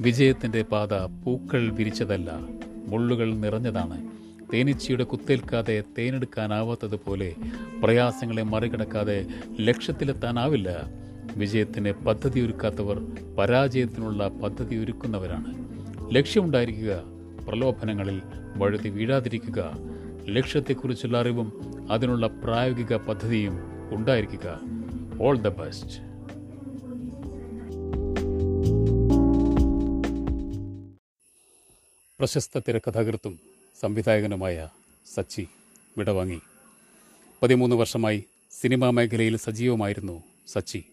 വിജയത്തിന്റെ പാത പൂക്കൾ വിരിച്ചതല്ല മുള്ളുകൾ നിറഞ്ഞതാണ്. തേനീച്ചയുടെ കുത്തേൽക്കാതെ തേനെടുക്കാനാവാത്തതുപോലെ പ്രയാസങ്ങളെ മറികടക്കാതെ ലക്ഷ്യത്തിലെത്താനാവില്ല. വിജയത്തിന് പദ്ധതി ഒരുക്കാത്തവർ പരാജയത്തിനുള്ള പദ്ധതി ഒരുക്കുന്നവരാണ്. ലക്ഷ്യമുണ്ടായിരിക്കുക പ്രലോഭനങ്ങളിൽ വഴുതി വീഴാതിരിക്കുക. ലക്ഷ്യത്തെക്കുറിച്ചുള്ള അറിവും അതിനുള്ള പ്രായോഗിക പദ്ധതിയും ഉണ്ടായിരിക്കുക. ഓൾ ദ ബെസ്റ്റ് പ്രശസ്ത തിരക്കഥാകൃത്തും സംവിധായകനുമായ സച്ചി വിടവാങ്ങി. പതിമൂന്ന് വർഷമായി സിനിമാ മേഖലയിൽ സജീവമായിരുന്നു സച്ചി.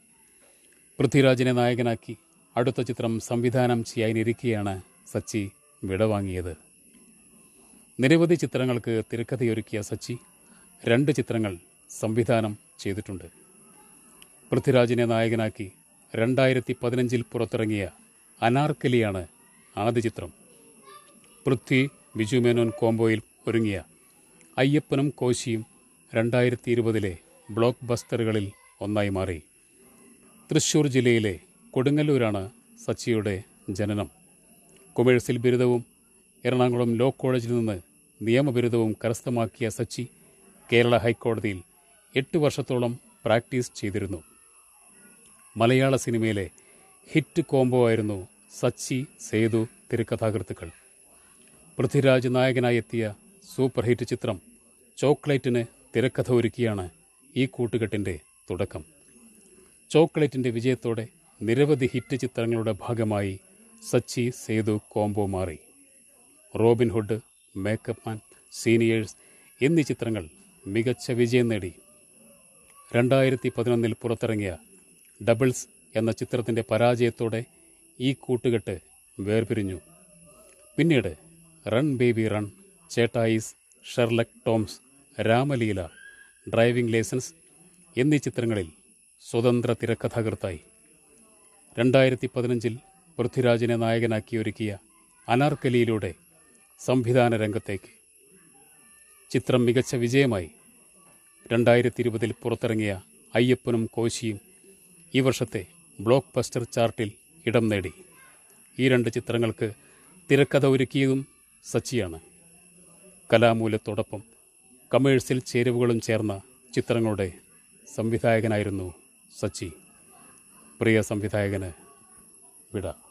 പൃഥ്വിരാജിനെ നായകനാക്കി അടുത്ത ചിത്രം സംവിധാനം ചെയ്യാനിരിക്കെയാണ് സച്ചി വിടവാങ്ങിയത്. നിരവധി ചിത്രങ്ങൾക്ക് തിരക്കഥയൊരുക്കിയ സച്ചി രണ്ട് ചിത്രങ്ങൾ സംവിധാനം ചെയ്തിട്ടുണ്ട്. പൃഥ്വിരാജിനെ നായകനാക്കി രണ്ടായിരത്തി പതിനഞ്ചിൽ പുറത്തിറങ്ങിയ അനാർക്കലിയാണ് ആദ്യ ചിത്രം. പൃഥ്വി ബിജു മേനോൻ കോംബോയിൽ ഒരുങ്ങിയ. അയ്യപ്പനും കോശിയും രണ്ടായിരത്തി ഇരുപതിലെ ബ്ലോക്ക് ബസ്റ്ററുകളിൽ ഒന്നായി മാറി. തൃശൂർ ജില്ലയിലെ കൊടുങ്ങല്ലൂരാണ് സച്ചിയുടെ ജനനം. കൊമേഴ്സിൽ ബിരുദവും എറണാകുളം ലോ കോളേജിൽ നിന്ന് നിയമബിരുദവും കരസ്ഥമാക്കിയ സച്ചി കേരള ഹൈക്കോടതിയിൽ എട്ട് വർഷത്തോളം പ്രാക്ടീസ് ചെയ്തിരുന്നു. മലയാള സിനിമയിലെ ഹിറ്റ് കോംബോ ആയിരുന്നു സച്ചി സേതു തിരക്കഥാകൃത്തുക്കൾ. പൃഥ്വിരാജ് നായകനായി എത്തിയ സൂപ്പർ ഹിറ്റ് ചിത്രം ചോക്ലേറ്റിന് തിരക്കഥ ഒരുക്കിയാണ് ഈ കൂട്ടുകെട്ടിന്റെ തുടക്കം. ചോക്ലേറ്റിന്റെ വിജയത്തോടെ നിരവധി ഹിറ്റ് ചിത്രങ്ങളുടെ ഭാഗമായി സച്ചി സേതു കോംബോ മാറി. Robin hood makeup man seniors എന്നീ ചിത്രങ്ങൾ മികച്ച വിജയം നേടി. രണ്ടായിരത്തി പതിനൊന്നിൽ പുറത്തിറങ്ങിയ ഡബിൾസ് എന്ന ചിത്രത്തിന്റെ പരാജയത്തോടെ ഈ കൂട്ടുകെട്ട് വേർപിരിഞ്ഞു. പിന്നീട് run baby run. Chettayees Sherlock Toms. Ramaleela driving licence എന്നീ ചിത്രങ്ങളിൽ സ്വതന്ത്ര തിരക്കഥാകൃത്തായി. രണ്ടായിരത്തി പതിനഞ്ചിൽ പൃഥ്വിരാജിനെ നായകനാക്കി ഒരുക്കിയ അനാർക്കലിയിലൂടെ സംവിധാന രംഗത്തേക്ക്. ചിത്രം മികച്ച വിജയമായി രണ്ടായിരത്തി ഇരുപതിൽ പുറത്തിറങ്ങിയ അയ്യപ്പനും കോശിയും ഈ വർഷത്തെ ബ്ലോക്ക് ബസ്റ്റർ ചാർട്ടിൽ ഇടം നേടി. ഈ രണ്ട് ചിത്രങ്ങൾക്ക് തിരക്കഥ ഒരുക്കിയതും സച്ചിയാണ്. കലാമൂലത്തോടൊപ്പം കമേഴ്സ്യൽ ചേരുവകളും ചേർന്ന ചിത്രങ്ങളുടെ സംവിധായകനായിരുന്നു സച്ചി. പ്രിയ സംവിധായകന് വിട.